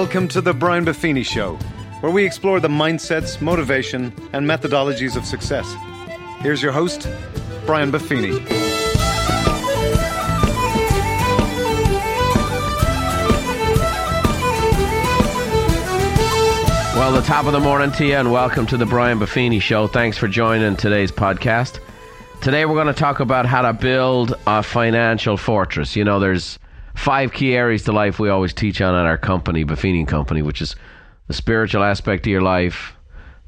Welcome to the Brian Buffini Show, where we explore the mindsets, motivation, and methodologies of success. Here's your host, Brian Buffini. Well, the top of the morning to you, and welcome to the Brian Buffini Show. Thanks for joining today's podcast. Today, we're going to talk about how to build a financial fortress. You know, there's five key areas to life we always teach on at our company, Buffini Company, which is the spiritual aspect of your life,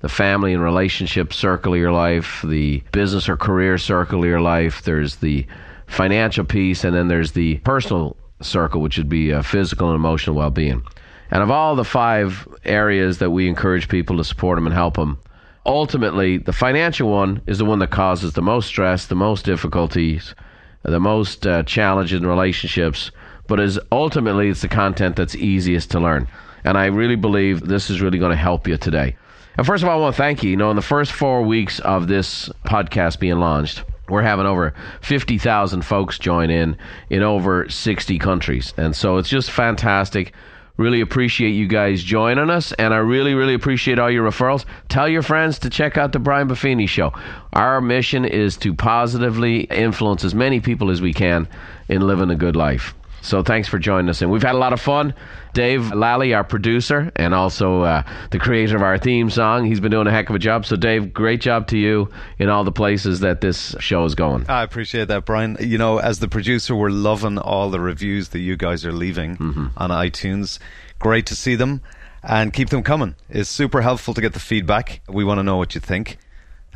the family and relationship circle of your life, the business or career circle of your life. There's the financial piece, and then there's the personal circle, which would be uh, physical and emotional well being. And of all the five areas that we encourage people to support them and help them, ultimately, the financial one is the one that causes the most stress, the most difficulties, the most uh, challenges in relationships, but is ultimately it's the content that's easiest to learn. And I really believe this is really going to help you today. And first of all, I want to thank you. You know, in the first four weeks of this podcast being launched, we're having over 50,000 folks join in in over 60 countries. And so it's just fantastic. Really appreciate you guys joining us, and I really, really appreciate all your referrals. Tell your friends to check out the Brian Buffini Show. Our mission is to positively influence as many people as we can in living a good life. So thanks for joining us, and we've had a lot of fun. Dave Lally, our producer, and also uh, the creator of our theme song, he's been doing a heck of a job. So, Dave, great job to you in all the places that this show is going. I appreciate that, Brian. You know, as the producer, we're loving all the reviews that you guys are leaving mm-hmm. on iTunes. Great to see them, and keep them coming. It's super helpful to get the feedback. We want to know what you think.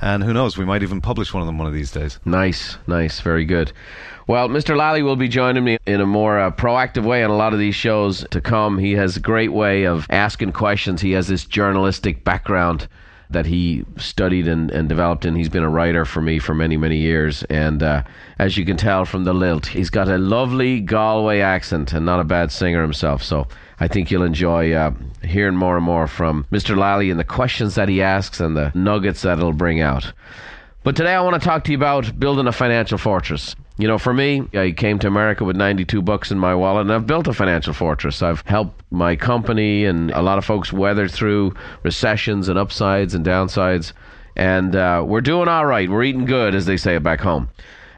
And who knows, we might even publish one of them one of these days. Nice, nice, very good. Well, Mr. Lally will be joining me in a more uh, proactive way on a lot of these shows to come. He has a great way of asking questions. He has this journalistic background that he studied and, and developed, and he's been a writer for me for many, many years. And uh, as you can tell from the lilt, he's got a lovely Galway accent and not a bad singer himself. So I think you'll enjoy uh, hearing more and more from Mr. Lally and the questions that he asks and the nuggets that it'll bring out. But today I want to talk to you about building a financial fortress. You know, for me, I came to America with 92 bucks in my wallet and I've built a financial fortress. I've helped my company and a lot of folks weather through recessions and upsides and downsides. And uh, we're doing all right. We're eating good, as they say back home.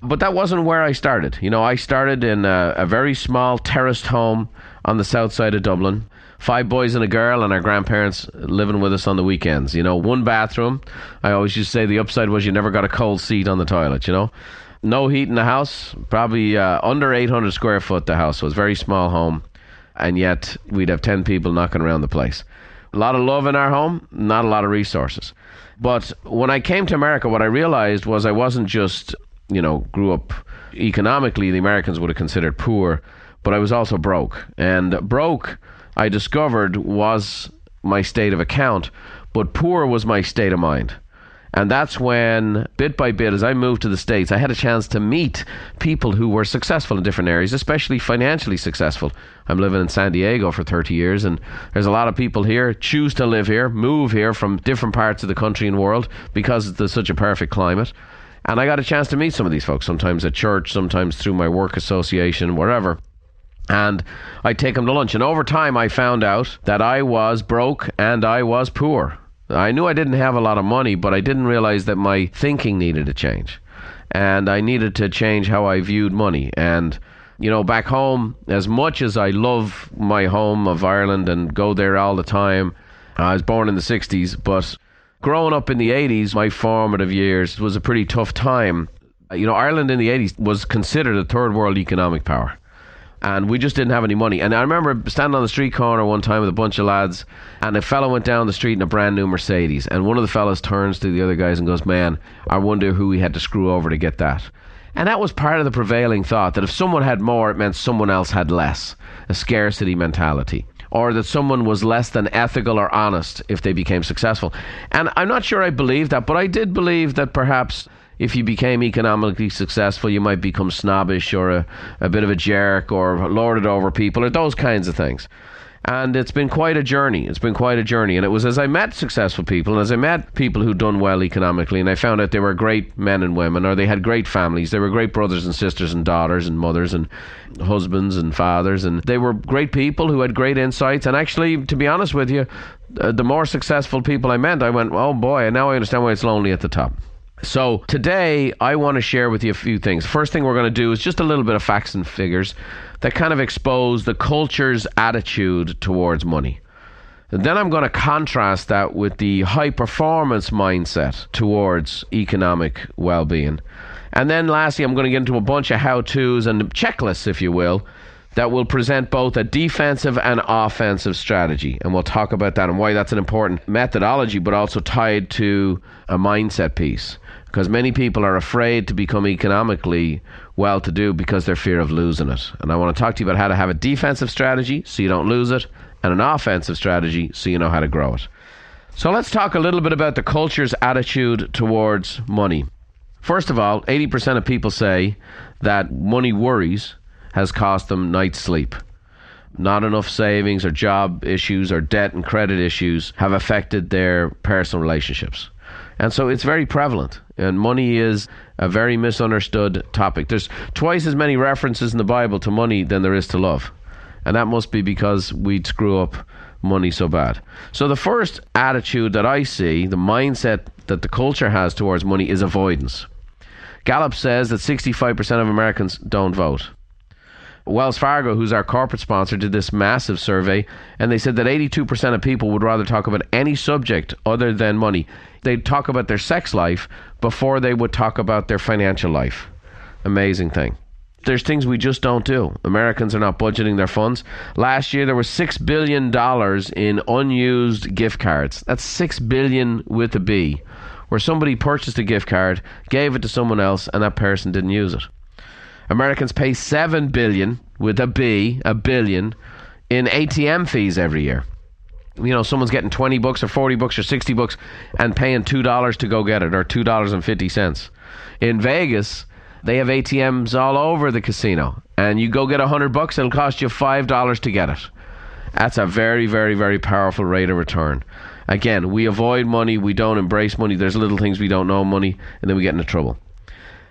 But that wasn't where I started. You know, I started in a, a very small terraced home on the south side of Dublin. Five boys and a girl, and our grandparents living with us on the weekends. You know, one bathroom. I always used to say the upside was you never got a cold seat on the toilet, you know. No heat in the house, probably uh, under 800 square foot. The house was very small home, and yet we'd have 10 people knocking around the place. A lot of love in our home, not a lot of resources. But when I came to America, what I realized was I wasn't just, you know, grew up economically, the Americans would have considered poor, but I was also broke. And broke, I discovered, was my state of account, but poor was my state of mind. And that's when, bit by bit, as I moved to the States, I had a chance to meet people who were successful in different areas, especially financially successful. I'm living in San Diego for 30 years, and there's a lot of people here choose to live here, move here from different parts of the country and world because it's such a perfect climate. And I got a chance to meet some of these folks, sometimes at church, sometimes through my work association, wherever. And I take them to lunch. And over time, I found out that I was broke and I was poor. I knew I didn't have a lot of money, but I didn't realize that my thinking needed to change. And I needed to change how I viewed money. And, you know, back home, as much as I love my home of Ireland and go there all the time, I was born in the 60s, but growing up in the 80s, my formative years, was a pretty tough time. You know, Ireland in the 80s was considered a third world economic power and we just didn't have any money. And I remember standing on the street corner one time with a bunch of lads, and a fellow went down the street in a brand new Mercedes, and one of the fellows turns to the other guys and goes, "Man, I wonder who we had to screw over to get that." And that was part of the prevailing thought that if someone had more, it meant someone else had less, a scarcity mentality. Or that someone was less than ethical or honest if they became successful. And I'm not sure I believed that, but I did believe that perhaps if you became economically successful, you might become snobbish or a, a bit of a jerk or lord it over people or those kinds of things. And it's been quite a journey. It's been quite a journey. And it was as I met successful people and as I met people who'd done well economically and I found out they were great men and women or they had great families. They were great brothers and sisters and daughters and mothers and husbands and fathers. And they were great people who had great insights. And actually, to be honest with you, uh, the more successful people I met, I went, oh boy, and now I understand why it's lonely at the top. So today I want to share with you a few things. First thing we're going to do is just a little bit of facts and figures that kind of expose the culture's attitude towards money. And then I'm going to contrast that with the high performance mindset towards economic well being. And then lastly, I'm going to get into a bunch of how to's and checklists, if you will, that will present both a defensive and offensive strategy. And we'll talk about that and why that's an important methodology, but also tied to a mindset piece because many people are afraid to become economically well to do because they're fear of losing it. And I want to talk to you about how to have a defensive strategy so you don't lose it and an offensive strategy so you know how to grow it. So let's talk a little bit about the culture's attitude towards money. First of all, 80% of people say that money worries has cost them night's sleep. Not enough savings or job issues or debt and credit issues have affected their personal relationships. And so it's very prevalent. And money is a very misunderstood topic. There's twice as many references in the Bible to money than there is to love. And that must be because we'd screw up money so bad. So the first attitude that I see, the mindset that the culture has towards money is avoidance. Gallup says that 65% of Americans don't vote. Wells Fargo, who's our corporate sponsor, did this massive survey, and they said that 82% of people would rather talk about any subject other than money. They'd talk about their sex life before they would talk about their financial life. Amazing thing. There's things we just don't do. Americans are not budgeting their funds. Last year there was six billion dollars in unused gift cards. That's 6 billion with a B, where somebody purchased a gift card, gave it to someone else, and that person didn't use it. Americans pay 7 billion with a B, a billion in ATM fees every year. You know, someone's getting 20 bucks or 40 bucks or 60 bucks and paying $2 to go get it or $2.50. In Vegas, they have ATMs all over the casino and you go get a 100 bucks it'll cost you $5 to get it. That's a very very very powerful rate of return. Again, we avoid money, we don't embrace money. There's little things we don't know money and then we get into trouble.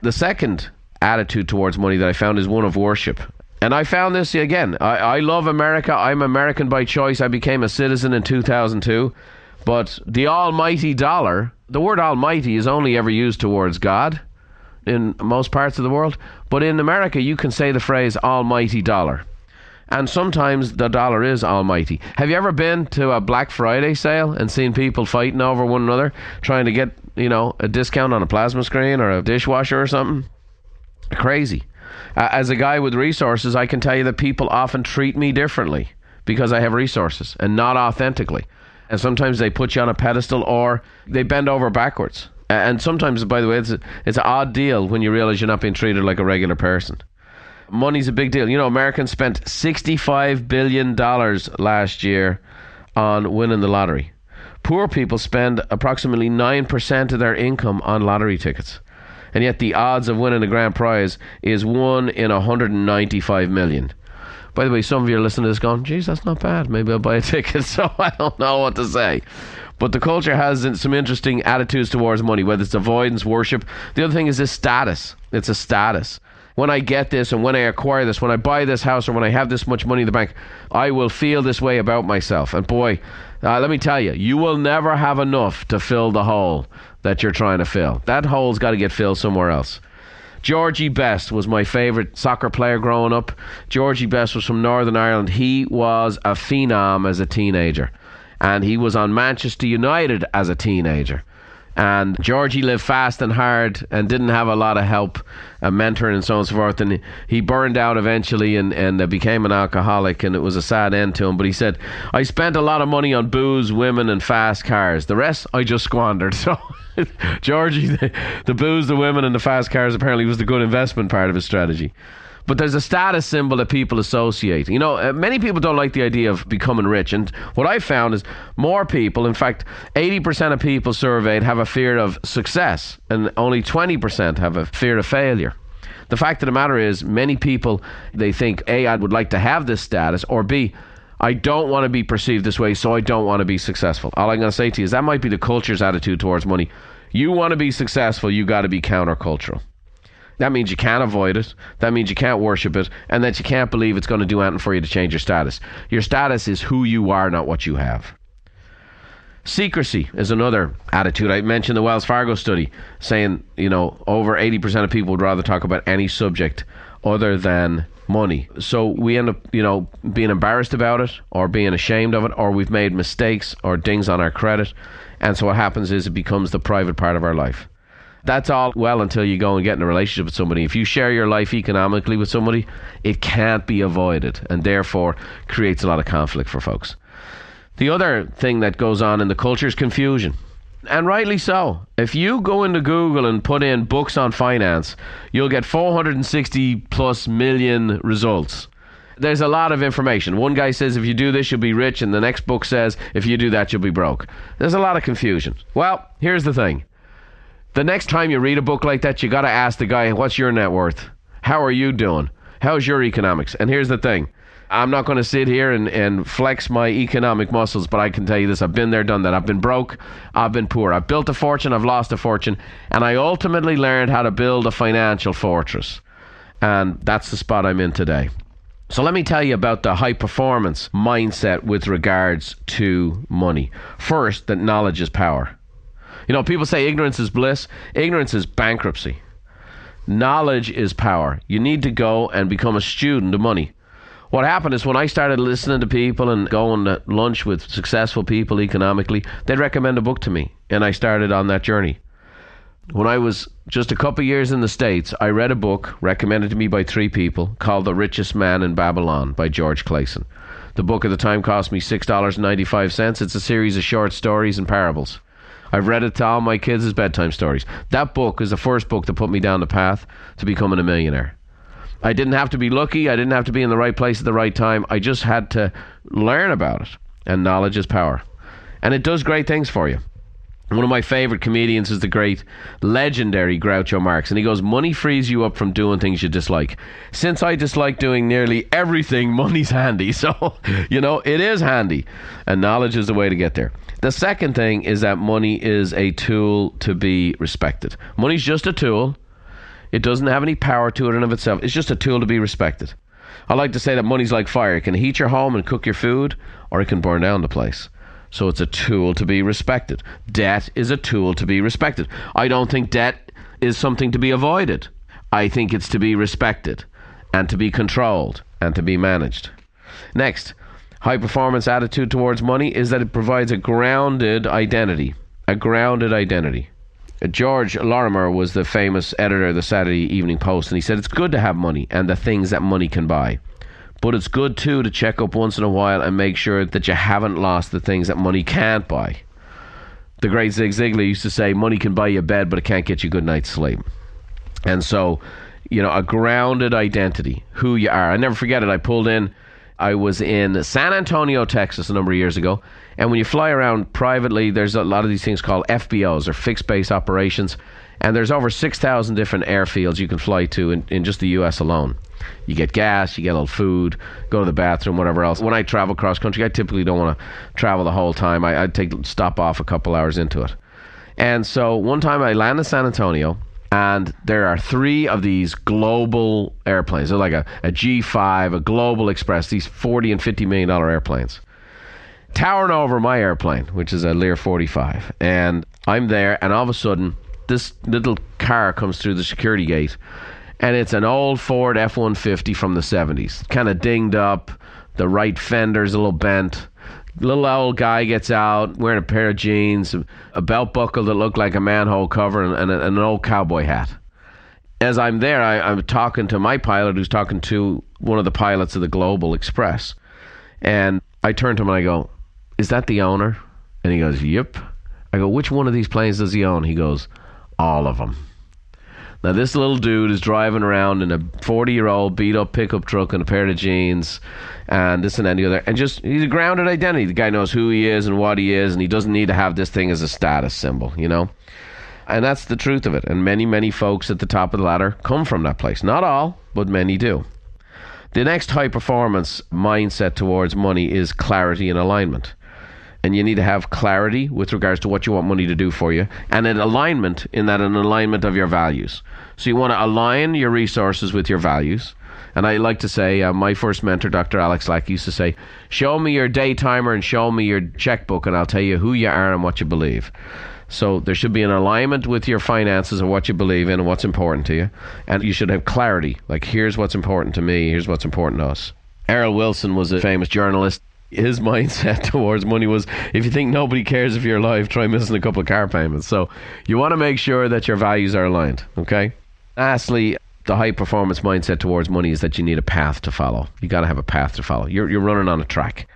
The second attitude towards money that I found is one of worship. And I found this again. I, I love America. I'm American by choice. I became a citizen in 2002. But the almighty dollar, the word almighty is only ever used towards God in most parts of the world. But in America, you can say the phrase almighty dollar. And sometimes the dollar is almighty. Have you ever been to a Black Friday sale and seen people fighting over one another, trying to get, you know, a discount on a plasma screen or a dishwasher or something? Crazy. Uh, as a guy with resources, I can tell you that people often treat me differently because I have resources and not authentically. And sometimes they put you on a pedestal or they bend over backwards. And sometimes, by the way, it's, a, it's an odd deal when you realize you're not being treated like a regular person. Money's a big deal. You know, Americans spent $65 billion last year on winning the lottery. Poor people spend approximately 9% of their income on lottery tickets and yet the odds of winning a grand prize is one in 195 million. By the way, some of you are listening to this going, geez, that's not bad. Maybe I'll buy a ticket. So I don't know what to say. But the culture has some interesting attitudes towards money, whether it's avoidance, worship. The other thing is this status. It's a status. When I get this and when I acquire this, when I buy this house or when I have this much money in the bank, I will feel this way about myself. And boy, uh, let me tell you, you will never have enough to fill the hole that you're trying to fill. That hole's got to get filled somewhere else. Georgie Best was my favourite soccer player growing up. Georgie Best was from Northern Ireland. He was a phenom as a teenager. And he was on Manchester United as a teenager. And Georgie lived fast and hard and didn't have a lot of help, a mentoring and so on and so forth. And he burned out eventually and, and uh, became an alcoholic, and it was a sad end to him. But he said, I spent a lot of money on booze, women, and fast cars. The rest I just squandered. So. Georgie, the, the booze, the women, and the fast cars apparently was the good investment part of his strategy. But there's a status symbol that people associate. You know, uh, many people don't like the idea of becoming rich. And what I found is more people, in fact, 80% of people surveyed have a fear of success, and only 20% have a fear of failure. The fact of the matter is, many people, they think, A, I would like to have this status, or B, I don't want to be perceived this way, so I don't want to be successful. All I'm going to say to you is that might be the culture's attitude towards money. You want to be successful, you got to be countercultural. That means you can't avoid it. That means you can't worship it. And that you can't believe it's going to do anything for you to change your status. Your status is who you are, not what you have. Secrecy is another attitude. I mentioned the Wells Fargo study saying, you know, over 80% of people would rather talk about any subject other than money. So we end up, you know, being embarrassed about it or being ashamed of it or we've made mistakes or dings on our credit. And so what happens is it becomes the private part of our life. That's all well until you go and get in a relationship with somebody. If you share your life economically with somebody, it can't be avoided and therefore creates a lot of conflict for folks. The other thing that goes on in the culture is confusion. And rightly so. If you go into Google and put in books on finance, you'll get 460 plus million results. There's a lot of information. One guy says if you do this, you'll be rich, and the next book says if you do that, you'll be broke. There's a lot of confusion. Well, here's the thing the next time you read a book like that, you got to ask the guy, what's your net worth? How are you doing? How's your economics? And here's the thing I'm not going to sit here and, and flex my economic muscles, but I can tell you this I've been there, done that. I've been broke, I've been poor. I've built a fortune, I've lost a fortune, and I ultimately learned how to build a financial fortress. And that's the spot I'm in today. So let me tell you about the high performance mindset with regards to money. First, that knowledge is power. You know, people say ignorance is bliss, ignorance is bankruptcy. Knowledge is power. You need to go and become a student of money. What happened is when I started listening to people and going to lunch with successful people economically, they'd recommend a book to me, and I started on that journey. When I was just a couple of years in the States, I read a book recommended to me by three people called The Richest Man in Babylon by George Clason. The book at the time cost me $6.95. It's a series of short stories and parables. I've read it to all my kids as bedtime stories. That book is the first book that put me down the path to becoming a millionaire. I didn't have to be lucky. I didn't have to be in the right place at the right time. I just had to learn about it. And knowledge is power. And it does great things for you. One of my favorite comedians is the great, legendary Groucho Marx. And he goes, Money frees you up from doing things you dislike. Since I dislike doing nearly everything, money's handy. So, you know, it is handy. And knowledge is the way to get there. The second thing is that money is a tool to be respected. Money's just a tool. It doesn't have any power to it in of itself. It's just a tool to be respected. I like to say that money's like fire. It can heat your home and cook your food, or it can burn down the place. So it's a tool to be respected. Debt is a tool to be respected. I don't think debt is something to be avoided. I think it's to be respected and to be controlled and to be managed. Next, high performance attitude towards money is that it provides a grounded identity. A grounded identity. George Lorimer was the famous editor of the Saturday Evening Post, and he said it's good to have money and the things that money can buy. But it's good too to check up once in a while and make sure that you haven't lost the things that money can't buy. The great Zig Ziglar used to say, Money can buy you a bed, but it can't get you a good night's sleep. And so, you know, a grounded identity, who you are. I never forget it. I pulled in I was in San Antonio, Texas, a number of years ago. And when you fly around privately, there's a lot of these things called FBOs or fixed base operations. And there's over 6,000 different airfields you can fly to in, in just the US alone. You get gas, you get a little food, go to the bathroom, whatever else. When I travel cross country, I typically don't want to travel the whole time. I, I'd take stop off a couple hours into it. And so one time I landed in San Antonio and there are three of these global airplanes. They're like a a G5, a Global Express, these 40 and 50 million dollar airplanes. Towering over my airplane, which is a Lear 45. And I'm there, and all of a sudden, this little car comes through the security gate, and it's an old Ford F 150 from the 70s. Kind of dinged up, the right fender's a little bent little old guy gets out wearing a pair of jeans, a belt buckle that looked like a manhole cover, and, and, and an old cowboy hat. As I'm there, I, I'm talking to my pilot, who's talking to one of the pilots of the Global Express, and I turn to him and I go, "Is that the owner?" And he goes, "Yep." I go, "Which one of these planes does he own?" He goes, "All of them." Now, this little dude is driving around in a 40 year old beat up pickup truck and a pair of jeans and this and the other. And just, he's a grounded identity. The guy knows who he is and what he is, and he doesn't need to have this thing as a status symbol, you know? And that's the truth of it. And many, many folks at the top of the ladder come from that place. Not all, but many do. The next high performance mindset towards money is clarity and alignment. And you need to have clarity with regards to what you want money to do for you, and an alignment in that an alignment of your values. So you want to align your resources with your values. And I like to say, uh, my first mentor, Dr. Alex Lack, used to say, Show me your day timer and show me your checkbook, and I'll tell you who you are and what you believe. So there should be an alignment with your finances and what you believe in and what's important to you. And you should have clarity. Like, here's what's important to me, here's what's important to us. Earl Wilson was a famous journalist. His mindset towards money was if you think nobody cares if you're alive, try missing a couple of car payments. So you want to make sure that your values are aligned, okay? Lastly, the high performance mindset towards money is that you need a path to follow. You got to have a path to follow. You're, you're running on a track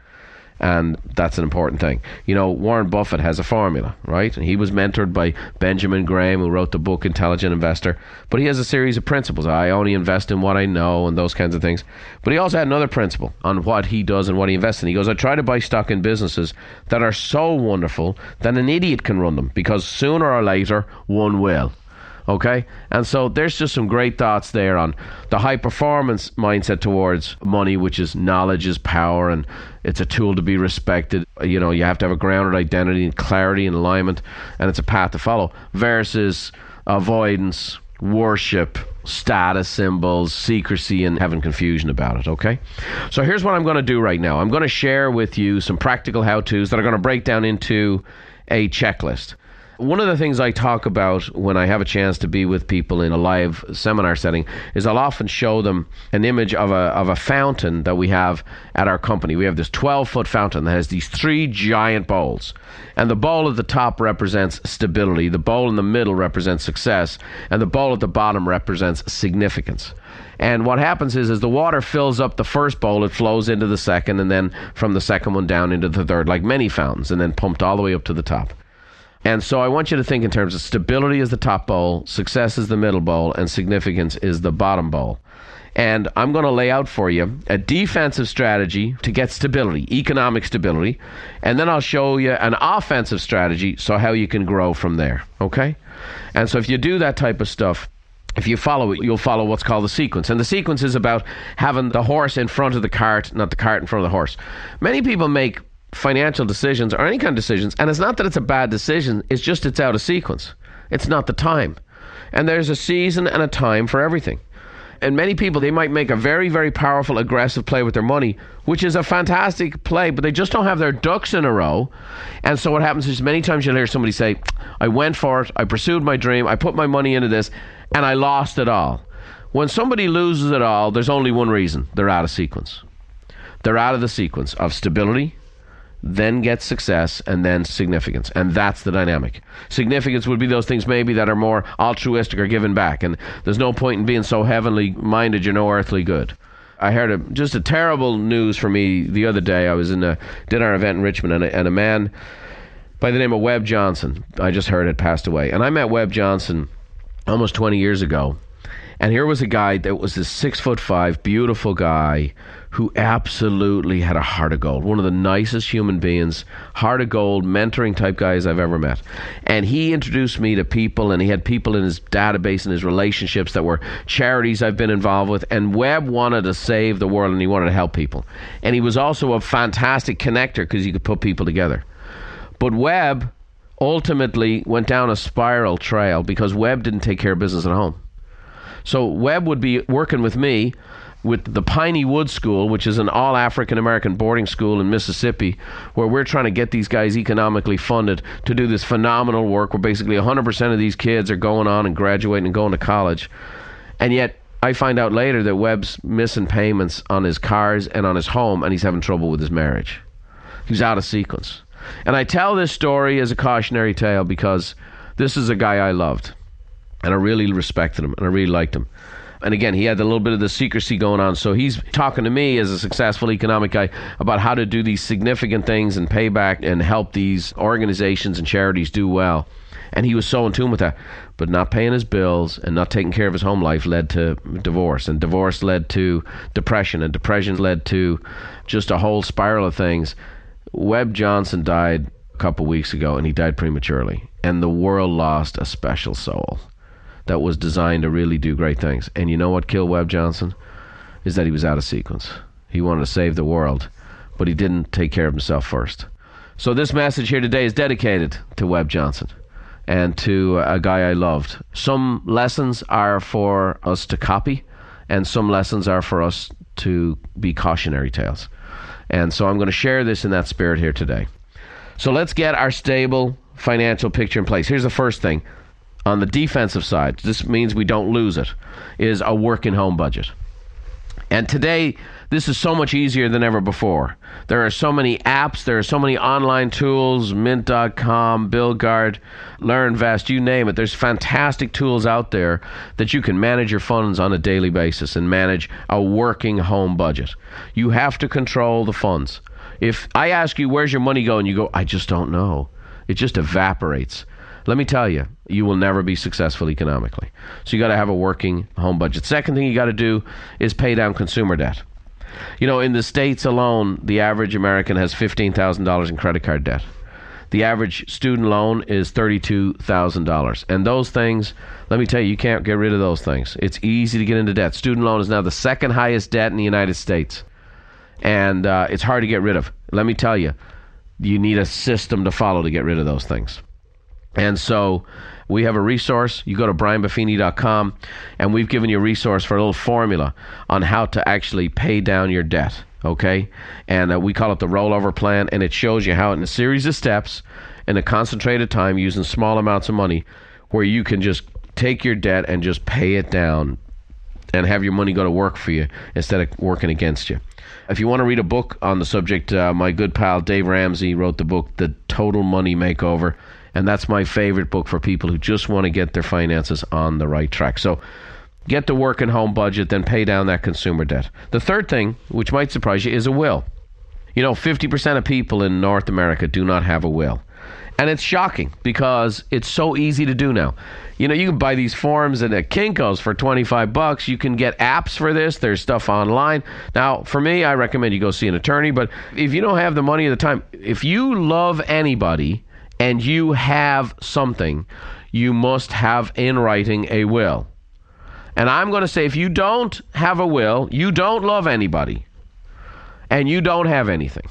and that's an important thing. You know, Warren Buffett has a formula, right? And he was mentored by Benjamin Graham, who wrote the book Intelligent Investor. But he has a series of principles. I only invest in what I know and those kinds of things. But he also had another principle on what he does and what he invests in. He goes, I try to buy stock in businesses that are so wonderful that an idiot can run them because sooner or later one will. Okay? And so there's just some great thoughts there on the high performance mindset towards money, which is knowledge is power and it's a tool to be respected. You know, you have to have a grounded identity and clarity and alignment, and it's a path to follow, versus avoidance, worship, status symbols, secrecy, and having confusion about it. Okay? So here's what I'm going to do right now I'm going to share with you some practical how to's that are going to break down into a checklist. One of the things I talk about when I have a chance to be with people in a live seminar setting is I'll often show them an image of a of a fountain that we have at our company. We have this 12 foot fountain that has these three giant bowls. And the bowl at the top represents stability, the bowl in the middle represents success, and the bowl at the bottom represents significance. And what happens is, as the water fills up the first bowl, it flows into the second, and then from the second one down into the third, like many fountains, and then pumped all the way up to the top. And so I want you to think in terms of stability is the top bowl, success is the middle bowl, and significance is the bottom bowl. And I'm going to lay out for you a defensive strategy to get stability, economic stability. And then I'll show you an offensive strategy, so how you can grow from there. Okay? And so if you do that type of stuff, if you follow it, you'll follow what's called the sequence. And the sequence is about having the horse in front of the cart, not the cart in front of the horse. Many people make financial decisions or any kind of decisions, and it's not that it's a bad decision, it's just it's out of sequence. It's not the time. And there's a season and a time for everything. And many people, they might make a very, very powerful, aggressive play with their money, which is a fantastic play, but they just don't have their ducks in a row. And so what happens is many times you'll hear somebody say, I went for it, I pursued my dream, I put my money into this, and I lost it all. When somebody loses it all, there's only one reason they're out of sequence. They're out of the sequence of stability, then get success, and then significance. And that's the dynamic. Significance would be those things maybe that are more altruistic or given back. And there's no point in being so heavenly minded you're no earthly good. I heard a, just a terrible news for me the other day. I was in a dinner event in Richmond, and a, and a man by the name of Webb Johnson, I just heard had passed away. And I met Webb Johnson almost 20 years ago. And here was a guy that was this six foot five, beautiful guy who absolutely had a heart of gold. One of the nicest human beings, heart of gold, mentoring type guys I've ever met. And he introduced me to people, and he had people in his database and his relationships that were charities I've been involved with. And Webb wanted to save the world, and he wanted to help people. And he was also a fantastic connector because he could put people together. But Webb ultimately went down a spiral trail because Webb didn't take care of business at home. So Webb would be working with me with the Piney Wood School, which is an all African American boarding school in Mississippi, where we're trying to get these guys economically funded to do this phenomenal work where basically 100% of these kids are going on and graduating and going to college. And yet, I find out later that Webb's missing payments on his cars and on his home, and he's having trouble with his marriage. He's out of sequence. And I tell this story as a cautionary tale because this is a guy I loved. And I really respected him and I really liked him. And again, he had a little bit of the secrecy going on. So he's talking to me as a successful economic guy about how to do these significant things and pay back and help these organizations and charities do well. And he was so in tune with that. But not paying his bills and not taking care of his home life led to divorce. And divorce led to depression. And depression led to just a whole spiral of things. Webb Johnson died a couple weeks ago and he died prematurely. And the world lost a special soul that was designed to really do great things. And you know what killed Webb Johnson? is that he was out of sequence. He wanted to save the world, but he didn't take care of himself first. So this message here today is dedicated to Webb Johnson and to a guy I loved. Some lessons are for us to copy, and some lessons are for us to be cautionary tales. And so I'm going to share this in that spirit here today. So let's get our stable financial picture in place. Here's the first thing on the defensive side, this means we don't lose it, is a working home budget. And today, this is so much easier than ever before. There are so many apps, there are so many online tools, mint.com, BillGuard, LearnVest, you name it. There's fantastic tools out there that you can manage your funds on a daily basis and manage a working home budget. You have to control the funds. If I ask you, where's your money going? You go, I just don't know. It just evaporates. Let me tell you, you will never be successful economically. So you got to have a working home budget. Second thing you got to do is pay down consumer debt. You know, in the States alone, the average American has $15,000 in credit card debt. The average student loan is $32,000. And those things, let me tell you, you can't get rid of those things. It's easy to get into debt. Student loan is now the second highest debt in the United States. And uh, it's hard to get rid of. Let me tell you, you need a system to follow to get rid of those things. And so we have a resource. You go to brianbuffini.com, and we've given you a resource for a little formula on how to actually pay down your debt. Okay? And uh, we call it the rollover plan, and it shows you how, in a series of steps, in a concentrated time, using small amounts of money, where you can just take your debt and just pay it down and have your money go to work for you instead of working against you. If you want to read a book on the subject, uh, my good pal Dave Ramsey wrote the book, The Total Money Makeover. And that's my favorite book for people who just want to get their finances on the right track. So get the work and home budget, then pay down that consumer debt. The third thing, which might surprise you, is a will. You know, 50% of people in North America do not have a will. And it's shocking because it's so easy to do now. You know, you can buy these forms at Kinko's for 25 bucks. You can get apps for this. There's stuff online. Now, for me, I recommend you go see an attorney, but if you don't have the money or the time, if you love anybody, and you have something, you must have in writing a will. And I'm going to say if you don't have a will, you don't love anybody, and you don't have anything.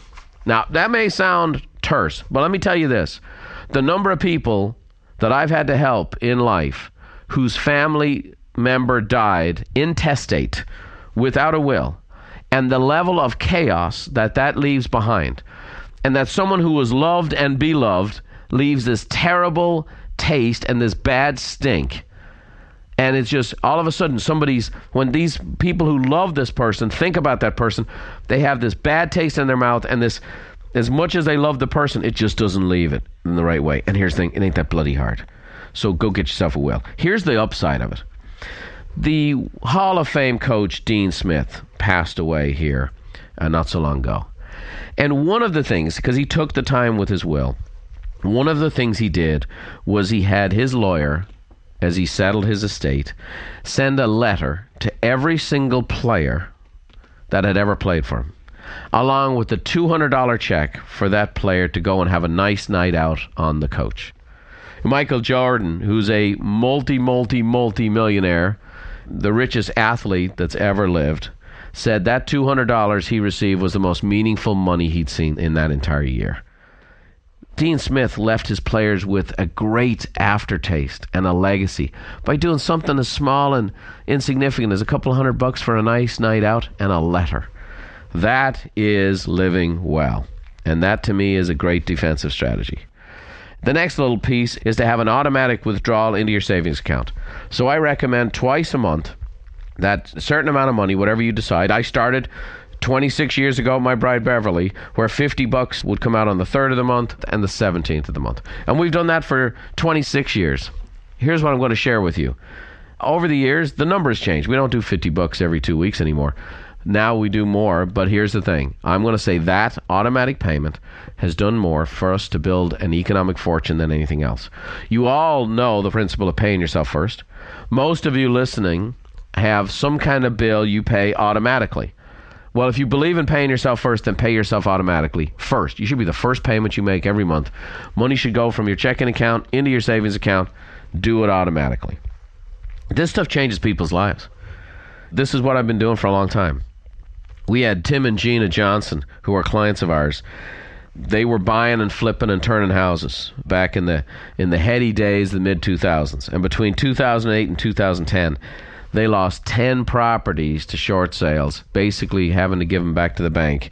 Now, that may sound terse, but let me tell you this the number of people that I've had to help in life whose family member died intestate without a will, and the level of chaos that that leaves behind, and that someone who was loved and beloved leaves this terrible taste and this bad stink. And it's just all of a sudden somebody's when these people who love this person think about that person, they have this bad taste in their mouth and this as much as they love the person, it just doesn't leave it in the right way. And here's the thing, it ain't that bloody hard. So go get yourself a will. Here's the upside of it. The Hall of Fame coach Dean Smith passed away here uh, not so long ago. And one of the things, because he took the time with his will, one of the things he did was he had his lawyer, as he settled his estate, send a letter to every single player that had ever played for him, along with a $200 check for that player to go and have a nice night out on the coach. Michael Jordan, who's a multi, multi, multi millionaire, the richest athlete that's ever lived, said that $200 he received was the most meaningful money he'd seen in that entire year. Dean Smith left his players with a great aftertaste and a legacy by doing something as small and insignificant as a couple hundred bucks for a nice night out and a letter. That is living well. And that to me is a great defensive strategy. The next little piece is to have an automatic withdrawal into your savings account. So I recommend twice a month that certain amount of money, whatever you decide. I started 26 years ago, my bride Beverly, where 50 bucks would come out on the 3rd of the month and the 17th of the month. And we've done that for 26 years. Here's what I'm going to share with you. Over the years, the numbers changed. We don't do 50 bucks every two weeks anymore. Now we do more, but here's the thing. I'm going to say that automatic payment has done more for us to build an economic fortune than anything else. You all know the principle of paying yourself first. Most of you listening have some kind of bill you pay automatically. Well, if you believe in paying yourself first, then pay yourself automatically first. You should be the first payment you make every month. Money should go from your checking account into your savings account. Do it automatically. This stuff changes people's lives. This is what I've been doing for a long time. We had Tim and Gina Johnson, who are clients of ours. They were buying and flipping and turning houses back in the in the heady days, the mid 2000s, and between 2008 and 2010, they lost 10 properties to short sales, basically having to give them back to the bank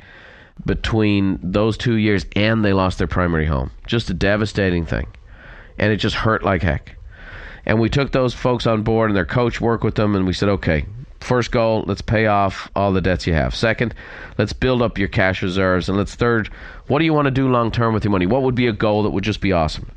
between those two years, and they lost their primary home. Just a devastating thing, and it just hurt like heck. And we took those folks on board, and their coach worked with them, and we said, okay, First goal, let's pay off all the debts you have. Second, let's build up your cash reserves. And let's third, what do you want to do long term with your money? What would be a goal that would just be awesome?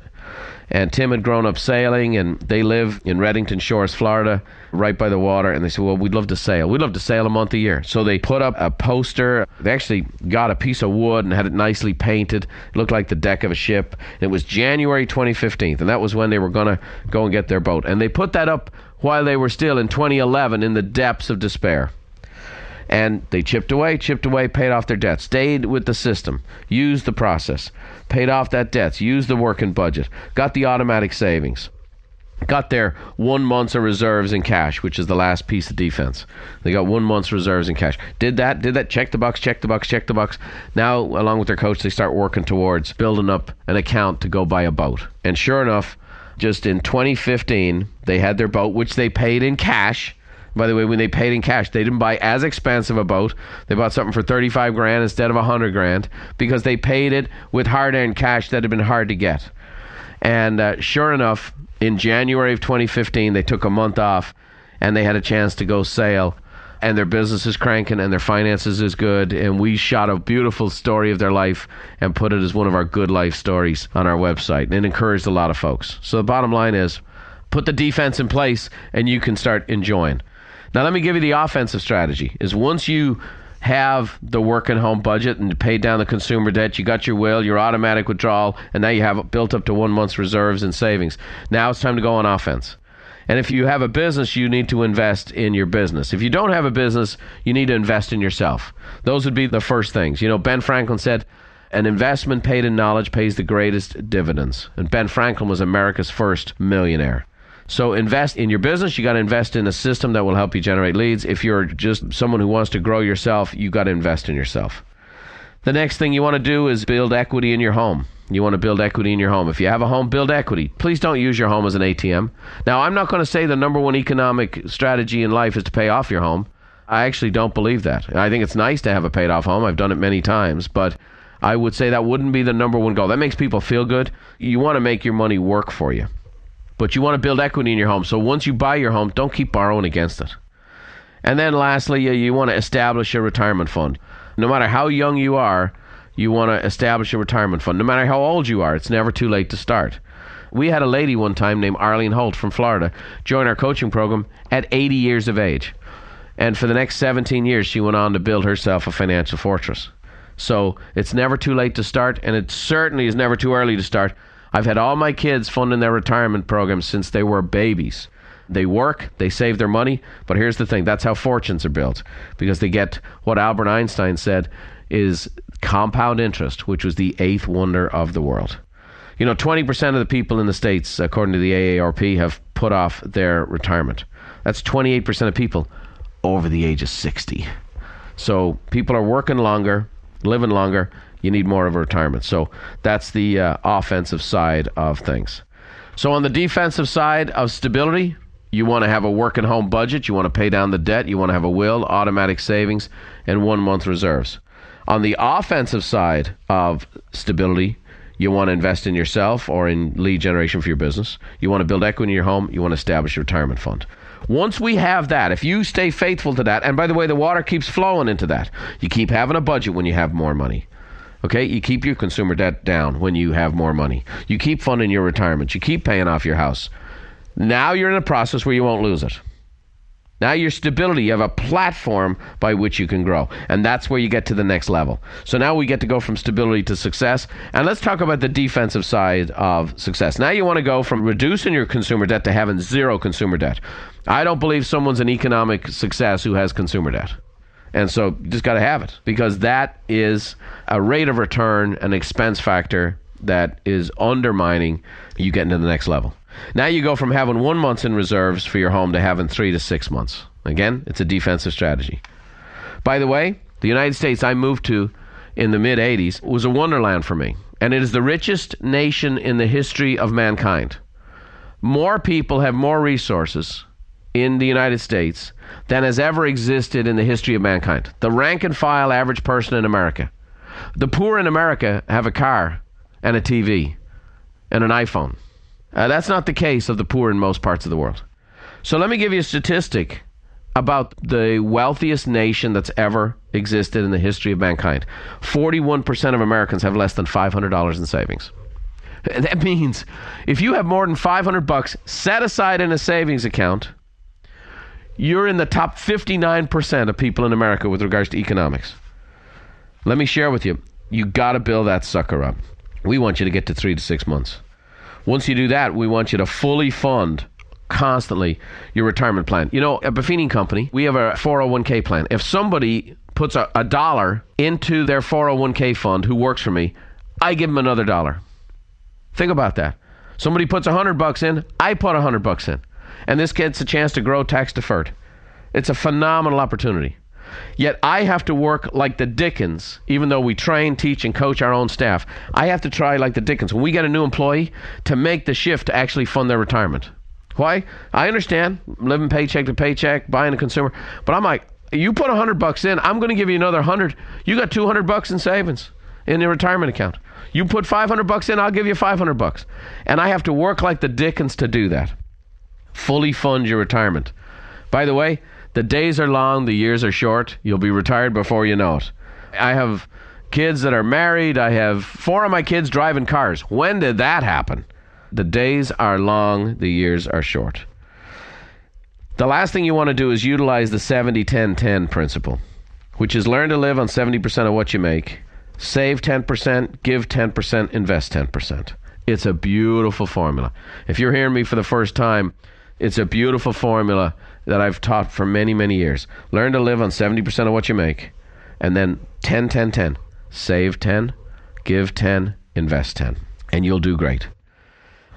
And Tim had grown up sailing, and they live in Redington Shores, Florida, right by the water. And they said, Well, we'd love to sail. We'd love to sail a month a year. So they put up a poster. They actually got a piece of wood and had it nicely painted. It looked like the deck of a ship. It was January 2015, and that was when they were going to go and get their boat. And they put that up while they were still in 2011 in the depths of despair. And they chipped away, chipped away, paid off their debts, stayed with the system, used the process, paid off that debts, used the working budget, got the automatic savings, got their one month's of reserves in cash, which is the last piece of defense. They got one month's reserves in cash. Did that, did that, check the box, check the box, check the box. Now, along with their coach, they start working towards building up an account to go buy a boat. And sure enough, just in 2015, they had their boat, which they paid in cash. By the way, when they paid in cash, they didn't buy as expensive a boat. They bought something for 35 grand instead of 100 grand because they paid it with hard earned cash that had been hard to get. And uh, sure enough, in January of 2015, they took a month off and they had a chance to go sail and their business is cranking and their finances is good and we shot a beautiful story of their life and put it as one of our good life stories on our website and it encouraged a lot of folks so the bottom line is put the defense in place and you can start enjoying now let me give you the offensive strategy is once you have the working home budget and paid down the consumer debt. You got your will, your automatic withdrawal, and now you have built up to one month's reserves and savings. Now it's time to go on offense. And if you have a business, you need to invest in your business. If you don't have a business, you need to invest in yourself. Those would be the first things. You know, Ben Franklin said, an investment paid in knowledge pays the greatest dividends. And Ben Franklin was America's first millionaire. So invest in your business. You got to invest in a system that will help you generate leads. If you're just someone who wants to grow yourself, you got to invest in yourself. The next thing you want to do is build equity in your home. You want to build equity in your home. If you have a home, build equity. Please don't use your home as an ATM. Now, I'm not going to say the number one economic strategy in life is to pay off your home. I actually don't believe that. I think it's nice to have a paid off home. I've done it many times, but I would say that wouldn't be the number one goal. That makes people feel good. You want to make your money work for you. But you want to build equity in your home. So once you buy your home, don't keep borrowing against it. And then lastly, you want to establish a retirement fund. No matter how young you are, you want to establish a retirement fund. No matter how old you are, it's never too late to start. We had a lady one time named Arlene Holt from Florida join our coaching program at 80 years of age. And for the next 17 years, she went on to build herself a financial fortress. So it's never too late to start, and it certainly is never too early to start. I've had all my kids funding their retirement programs since they were babies. They work, they save their money, but here's the thing that's how fortunes are built because they get what Albert Einstein said is compound interest, which was the eighth wonder of the world. You know, 20% of the people in the States, according to the AARP, have put off their retirement. That's 28% of people over the age of 60. So people are working longer, living longer. You need more of a retirement. So that's the uh, offensive side of things. So on the defensive side of stability, you want to have a work and home budget. You want to pay down the debt. You want to have a will, automatic savings, and one month reserves. On the offensive side of stability, you want to invest in yourself or in lead generation for your business. You want to build equity in your home. You want to establish a retirement fund. Once we have that, if you stay faithful to that, and by the way, the water keeps flowing into that, you keep having a budget when you have more money. Okay, you keep your consumer debt down when you have more money. You keep funding your retirement. You keep paying off your house. Now you're in a process where you won't lose it. Now your stability, you have a platform by which you can grow. And that's where you get to the next level. So now we get to go from stability to success. And let's talk about the defensive side of success. Now you want to go from reducing your consumer debt to having zero consumer debt. I don't believe someone's an economic success who has consumer debt. And so you just got to have it because that is a rate of return, an expense factor that is undermining you getting to the next level. Now you go from having one month in reserves for your home to having three to six months. Again, it's a defensive strategy. By the way, the United States I moved to in the mid 80s was a wonderland for me, and it is the richest nation in the history of mankind. More people have more resources in the United States than has ever existed in the history of mankind. The rank and file average person in America. The poor in America have a car and a TV and an iPhone. Uh, that's not the case of the poor in most parts of the world. So let me give you a statistic about the wealthiest nation that's ever existed in the history of mankind. 41% of Americans have less than $500 in savings. That means if you have more than 500 bucks set aside in a savings account, you're in the top 59% of people in America with regards to economics. Let me share with you. You got to build that sucker up. We want you to get to 3 to 6 months. Once you do that, we want you to fully fund constantly your retirement plan. You know, at Buffini Company, we have a 401k plan. If somebody puts a, a dollar into their 401k fund who works for me, I give them another dollar. Think about that. Somebody puts a hundred bucks in, I put a hundred bucks in. And this gets a chance to grow tax deferred. It's a phenomenal opportunity. Yet I have to work like the Dickens, even though we train, teach, and coach our own staff. I have to try like the Dickens when we get a new employee to make the shift to actually fund their retirement. Why? I understand living paycheck to paycheck, buying a consumer, but I'm like, you put a hundred bucks in, I'm going to give you another hundred. You got two hundred bucks in savings in your retirement account. You put five hundred bucks in, I'll give you five hundred bucks, and I have to work like the Dickens to do that. Fully fund your retirement. By the way, the days are long, the years are short. You'll be retired before you know it. I have kids that are married. I have four of my kids driving cars. When did that happen? The days are long, the years are short. The last thing you want to do is utilize the 70 10 10 principle, which is learn to live on 70% of what you make, save 10%, give 10%, invest 10%. It's a beautiful formula. If you're hearing me for the first time, it's a beautiful formula that I've taught for many, many years. Learn to live on 70% of what you make, and then 10 10 10. Save 10, give 10, invest 10, and you'll do great.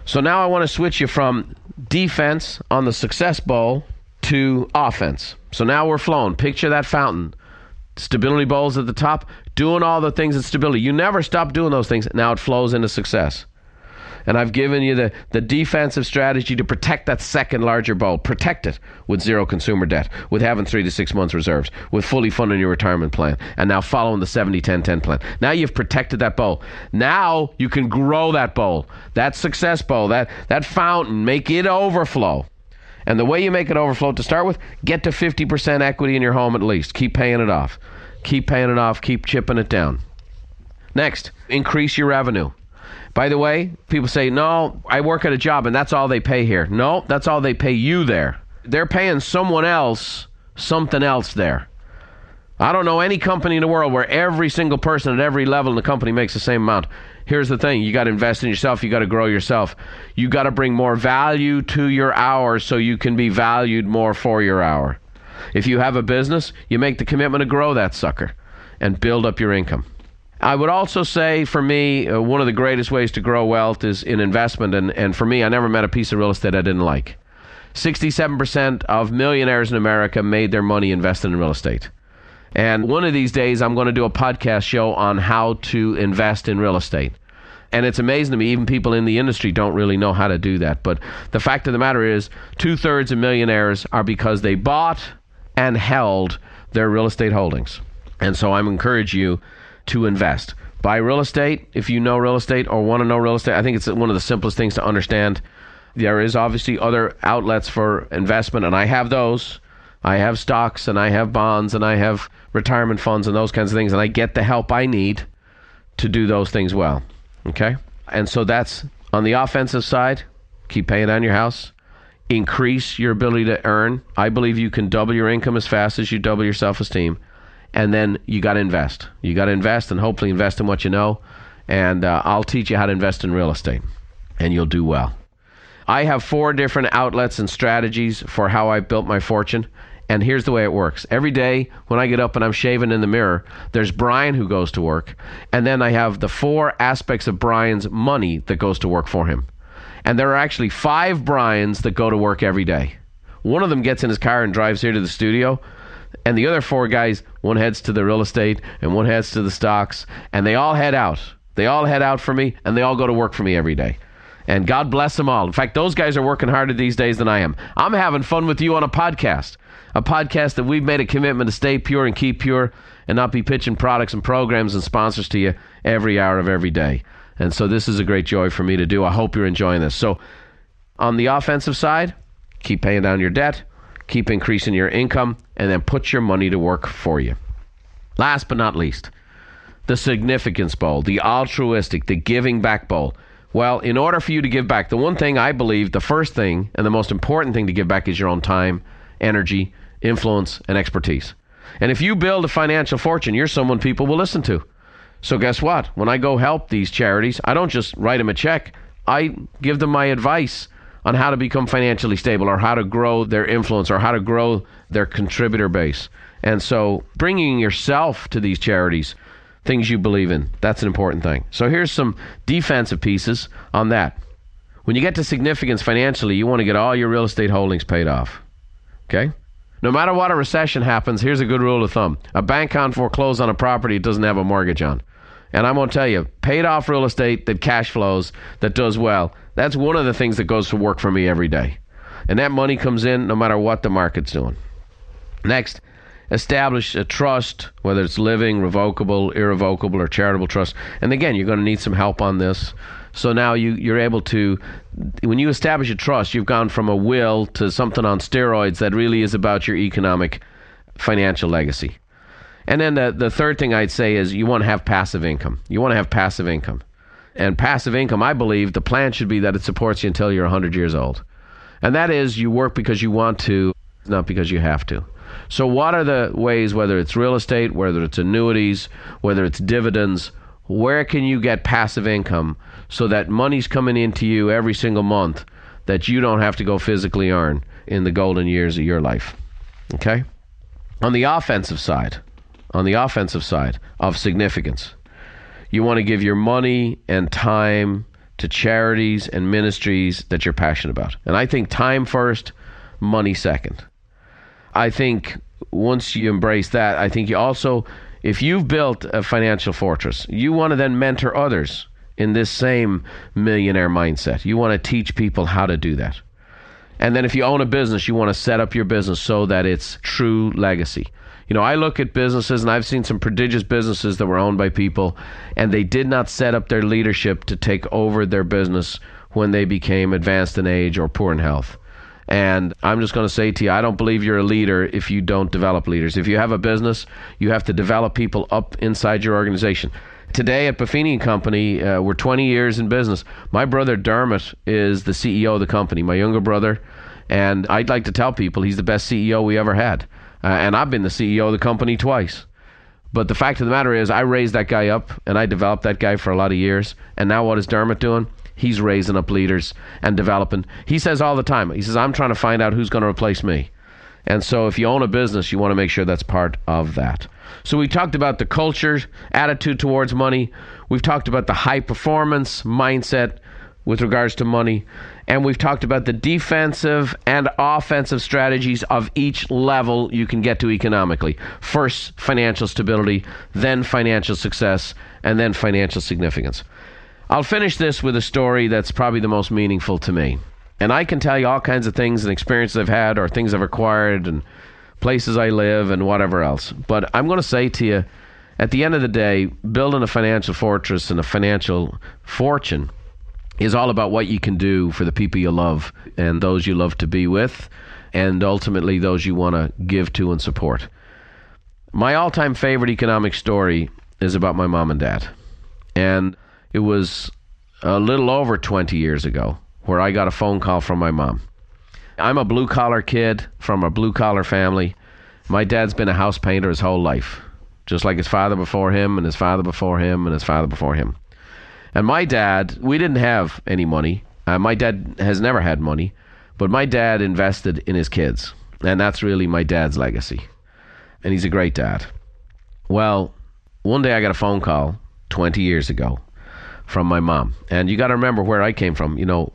So now I want to switch you from defense on the success bowl to offense. So now we're flowing. Picture that fountain. Stability bowls at the top, doing all the things at stability. You never stop doing those things. Now it flows into success. And I've given you the, the defensive strategy to protect that second larger bowl. Protect it with zero consumer debt, with having three to six months reserves, with fully funding your retirement plan, and now following the 70 10 10 plan. Now you've protected that bowl. Now you can grow that bowl, that success bowl, that, that fountain, make it overflow. And the way you make it overflow to start with, get to 50% equity in your home at least. Keep paying it off. Keep paying it off. Keep chipping it down. Next, increase your revenue. By the way, people say, no, I work at a job and that's all they pay here. No, that's all they pay you there. They're paying someone else something else there. I don't know any company in the world where every single person at every level in the company makes the same amount. Here's the thing you got to invest in yourself, you got to grow yourself. You got to bring more value to your hour so you can be valued more for your hour. If you have a business, you make the commitment to grow that sucker and build up your income. I would also say for me, uh, one of the greatest ways to grow wealth is in investment. And, and for me, I never met a piece of real estate I didn't like. 67% of millionaires in America made their money investing in real estate. And one of these days, I'm going to do a podcast show on how to invest in real estate. And it's amazing to me, even people in the industry don't really know how to do that. But the fact of the matter is, two thirds of millionaires are because they bought and held their real estate holdings. And so I'm encourage you to invest. Buy real estate if you know real estate or want to know real estate. I think it's one of the simplest things to understand. There is obviously other outlets for investment, and I have those. I have stocks and I have bonds and I have retirement funds and those kinds of things, and I get the help I need to do those things well. Okay? And so that's on the offensive side, keep paying on your house, increase your ability to earn. I believe you can double your income as fast as you double your self esteem. And then you got to invest. You got to invest and hopefully invest in what you know. And uh, I'll teach you how to invest in real estate, and you'll do well. I have four different outlets and strategies for how I built my fortune And here's the way it works. Every day when I get up and I'm shaving in the mirror, there's Brian who goes to work. And then I have the four aspects of Brian's money that goes to work for him. And there are actually five Brians that go to work every day. One of them gets in his car and drives here to the studio. And the other four guys, one heads to the real estate and one heads to the stocks. And they all head out. They all head out for me and they all go to work for me every day. And God bless them all. In fact, those guys are working harder these days than I am. I'm having fun with you on a podcast, a podcast that we've made a commitment to stay pure and keep pure and not be pitching products and programs and sponsors to you every hour of every day. And so this is a great joy for me to do. I hope you're enjoying this. So, on the offensive side, keep paying down your debt, keep increasing your income, and then put your money to work for you. Last but not least, the significance bowl, the altruistic, the giving back bowl. Well, in order for you to give back, the one thing I believe, the first thing and the most important thing to give back is your own time, energy, influence, and expertise. And if you build a financial fortune, you're someone people will listen to. So guess what? When I go help these charities, I don't just write them a check. I give them my advice on how to become financially stable or how to grow their influence or how to grow their contributor base. And so bringing yourself to these charities, things you believe in, that's an important thing. So here's some defensive pieces on that. When you get to significance financially, you want to get all your real estate holdings paid off. Okay? No matter what a recession happens, here's a good rule of thumb. A bank can't foreclose on a property it doesn't have a mortgage on. And I'm going to tell you, paid off real estate that cash flows, that does well, that's one of the things that goes to work for me every day. And that money comes in no matter what the market's doing. Next, establish a trust, whether it's living, revocable, irrevocable, or charitable trust. And again, you're going to need some help on this. So now you, you're able to, when you establish a trust, you've gone from a will to something on steroids that really is about your economic, financial legacy. And then the, the third thing I'd say is you want to have passive income. You want to have passive income. And passive income, I believe, the plan should be that it supports you until you're 100 years old. And that is you work because you want to, not because you have to. So, what are the ways, whether it's real estate, whether it's annuities, whether it's dividends, where can you get passive income so that money's coming into you every single month that you don't have to go physically earn in the golden years of your life? Okay? On the offensive side, on the offensive side of significance. You want to give your money and time to charities and ministries that you're passionate about. And I think time first, money second. I think once you embrace that, I think you also, if you've built a financial fortress, you want to then mentor others in this same millionaire mindset. You want to teach people how to do that. And then if you own a business, you want to set up your business so that it's true legacy. You know, I look at businesses and I've seen some prodigious businesses that were owned by people and they did not set up their leadership to take over their business when they became advanced in age or poor in health. And I'm just going to say to you, I don't believe you're a leader if you don't develop leaders. If you have a business, you have to develop people up inside your organization. Today at Buffini Company, uh, we're 20 years in business. My brother Dermot is the CEO of the company, my younger brother. And I'd like to tell people he's the best CEO we ever had. Uh, and I've been the CEO of the company twice. But the fact of the matter is, I raised that guy up and I developed that guy for a lot of years. And now what is Dermot doing? He's raising up leaders and developing. He says all the time, he says, I'm trying to find out who's going to replace me. And so if you own a business, you want to make sure that's part of that. So we talked about the culture, attitude towards money. We've talked about the high performance mindset with regards to money. And we've talked about the defensive and offensive strategies of each level you can get to economically. First, financial stability, then financial success, and then financial significance. I'll finish this with a story that's probably the most meaningful to me. And I can tell you all kinds of things and experiences I've had or things I've acquired and places I live and whatever else. But I'm going to say to you, at the end of the day, building a financial fortress and a financial fortune is all about what you can do for the people you love and those you love to be with, and ultimately those you want to give to and support. My all time favorite economic story is about my mom and dad. And it was a little over 20 years ago where I got a phone call from my mom. I'm a blue collar kid from a blue collar family. My dad's been a house painter his whole life, just like his father before him, and his father before him, and his father before him. And my dad, we didn't have any money. Uh, my dad has never had money, but my dad invested in his kids. And that's really my dad's legacy. And he's a great dad. Well, one day I got a phone call 20 years ago from my mom. And you got to remember where I came from. You know,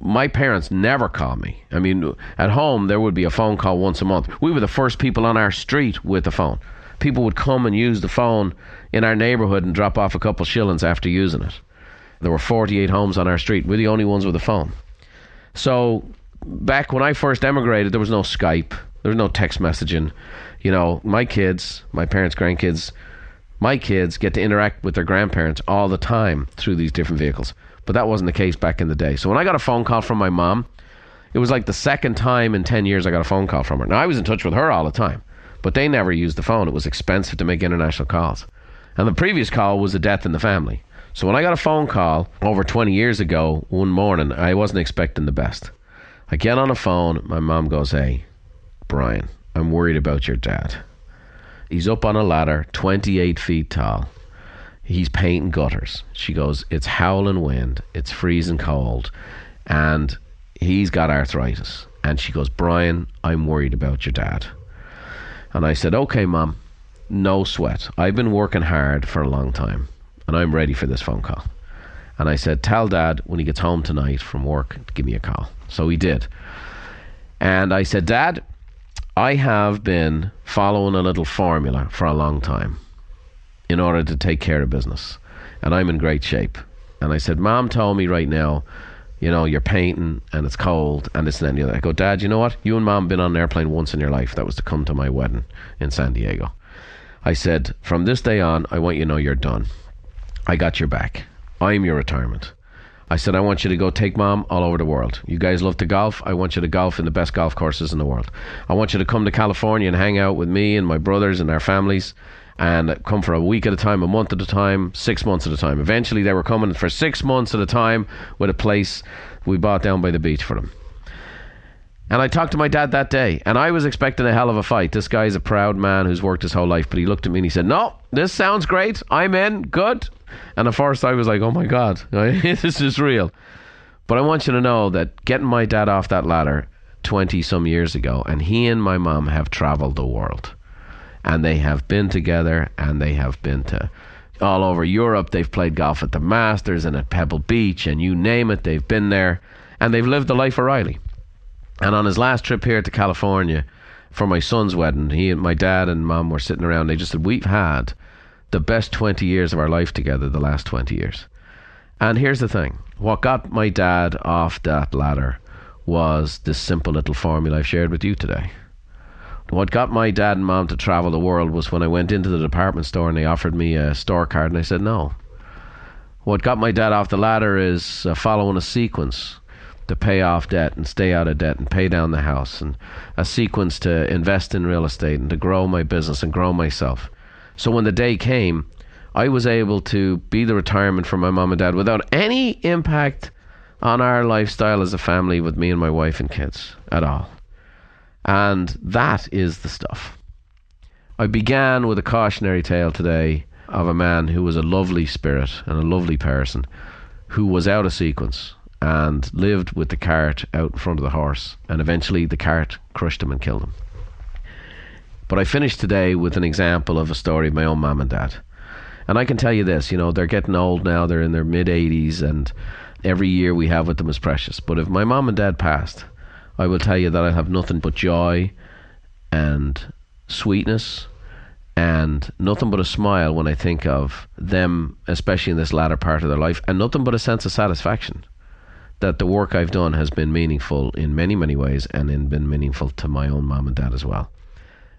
my parents never called me. I mean, at home, there would be a phone call once a month. We were the first people on our street with a phone. People would come and use the phone in our neighborhood and drop off a couple shillings after using it. There were 48 homes on our street. We're the only ones with a phone. So, back when I first emigrated, there was no Skype, there was no text messaging. You know, my kids, my parents' grandkids, my kids get to interact with their grandparents all the time through these different vehicles. But that wasn't the case back in the day. So when I got a phone call from my mom, it was like the second time in 10 years I got a phone call from her. Now, I was in touch with her all the time, but they never used the phone. It was expensive to make international calls. And the previous call was a death in the family. So when I got a phone call over 20 years ago, one morning, I wasn't expecting the best. I get on the phone, my mom goes, Hey, Brian, I'm worried about your dad. He's up on a ladder, 28 feet tall. He's painting gutters. She goes, It's howling wind, it's freezing cold, and he's got arthritis. And she goes, Brian, I'm worried about your dad. And I said, Okay, mom, no sweat. I've been working hard for a long time and I'm ready for this phone call. And I said, Tell dad when he gets home tonight from work give me a call. So he did. And I said, Dad, I have been following a little formula for a long time in order to take care of business. And I'm in great shape. And I said, Mom told me right now, you know, you're painting and it's cold and this and the other. I go, Dad, you know what? You and Mom been on an airplane once in your life. That was to come to my wedding in San Diego. I said, from this day on, I want you to know you're done. I got your back. I'm your retirement. I said, I want you to go take mom all over the world. You guys love to golf. I want you to golf in the best golf courses in the world. I want you to come to California and hang out with me and my brothers and our families and come for a week at a time, a month at a time, six months at a time. Eventually, they were coming for six months at a time with a place we bought down by the beach for them. And I talked to my dad that day, and I was expecting a hell of a fight. This guy's a proud man who's worked his whole life, but he looked at me and he said, No, this sounds great. I'm in. Good. And at first I was like, oh my God, this is real. But I want you to know that getting my dad off that ladder 20 some years ago, and he and my mom have traveled the world. And they have been together and they have been to all over Europe. They've played golf at the Masters and at Pebble Beach and you name it, they've been there. And they've lived the life of Riley. And on his last trip here to California for my son's wedding, he and my dad and mom were sitting around. They just said, We've had the best 20 years of our life together, the last 20 years. And here's the thing what got my dad off that ladder was this simple little formula I've shared with you today. What got my dad and mom to travel the world was when I went into the department store and they offered me a store card and I said no. What got my dad off the ladder is uh, following a sequence to pay off debt and stay out of debt and pay down the house and a sequence to invest in real estate and to grow my business and grow myself. So when the day came, I was able to be the retirement for my mom and dad without any impact on our lifestyle as a family with me and my wife and kids at all. And that is the stuff. I began with a cautionary tale today of a man who was a lovely spirit and a lovely person who was out of sequence and lived with the cart out in front of the horse. And eventually the cart crushed him and killed him. But I finished today with an example of a story of my own mom and dad. And I can tell you this, you know, they're getting old now, they're in their mid 80s, and every year we have with them is precious. But if my mom and dad passed, I will tell you that I have nothing but joy and sweetness and nothing but a smile when I think of them, especially in this latter part of their life, and nothing but a sense of satisfaction that the work I've done has been meaningful in many, many ways and in been meaningful to my own mom and dad as well.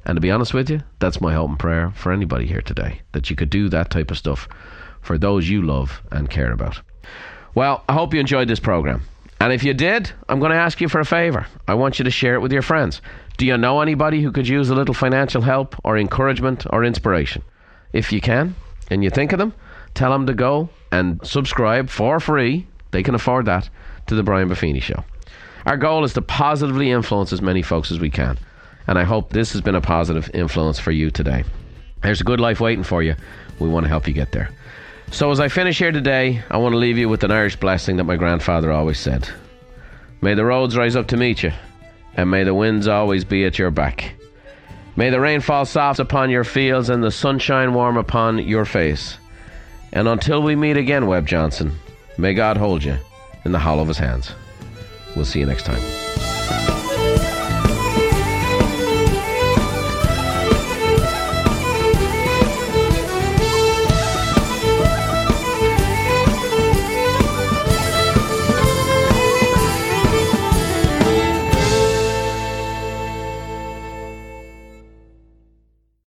And to be honest with you, that's my hope and prayer for anybody here today that you could do that type of stuff for those you love and care about. Well, I hope you enjoyed this program. And if you did, I'm going to ask you for a favor. I want you to share it with your friends. Do you know anybody who could use a little financial help or encouragement or inspiration? If you can, and you think of them, tell them to go and subscribe for free. They can afford that to the Brian Buffini Show. Our goal is to positively influence as many folks as we can and I hope this has been a positive influence for you today. There's a good life waiting for you. We want to help you get there. So, as I finish here today, I want to leave you with an Irish blessing that my grandfather always said May the roads rise up to meet you, and may the winds always be at your back. May the rain fall soft upon your fields and the sunshine warm upon your face. And until we meet again, Webb Johnson, may God hold you in the hollow of his hands. We'll see you next time.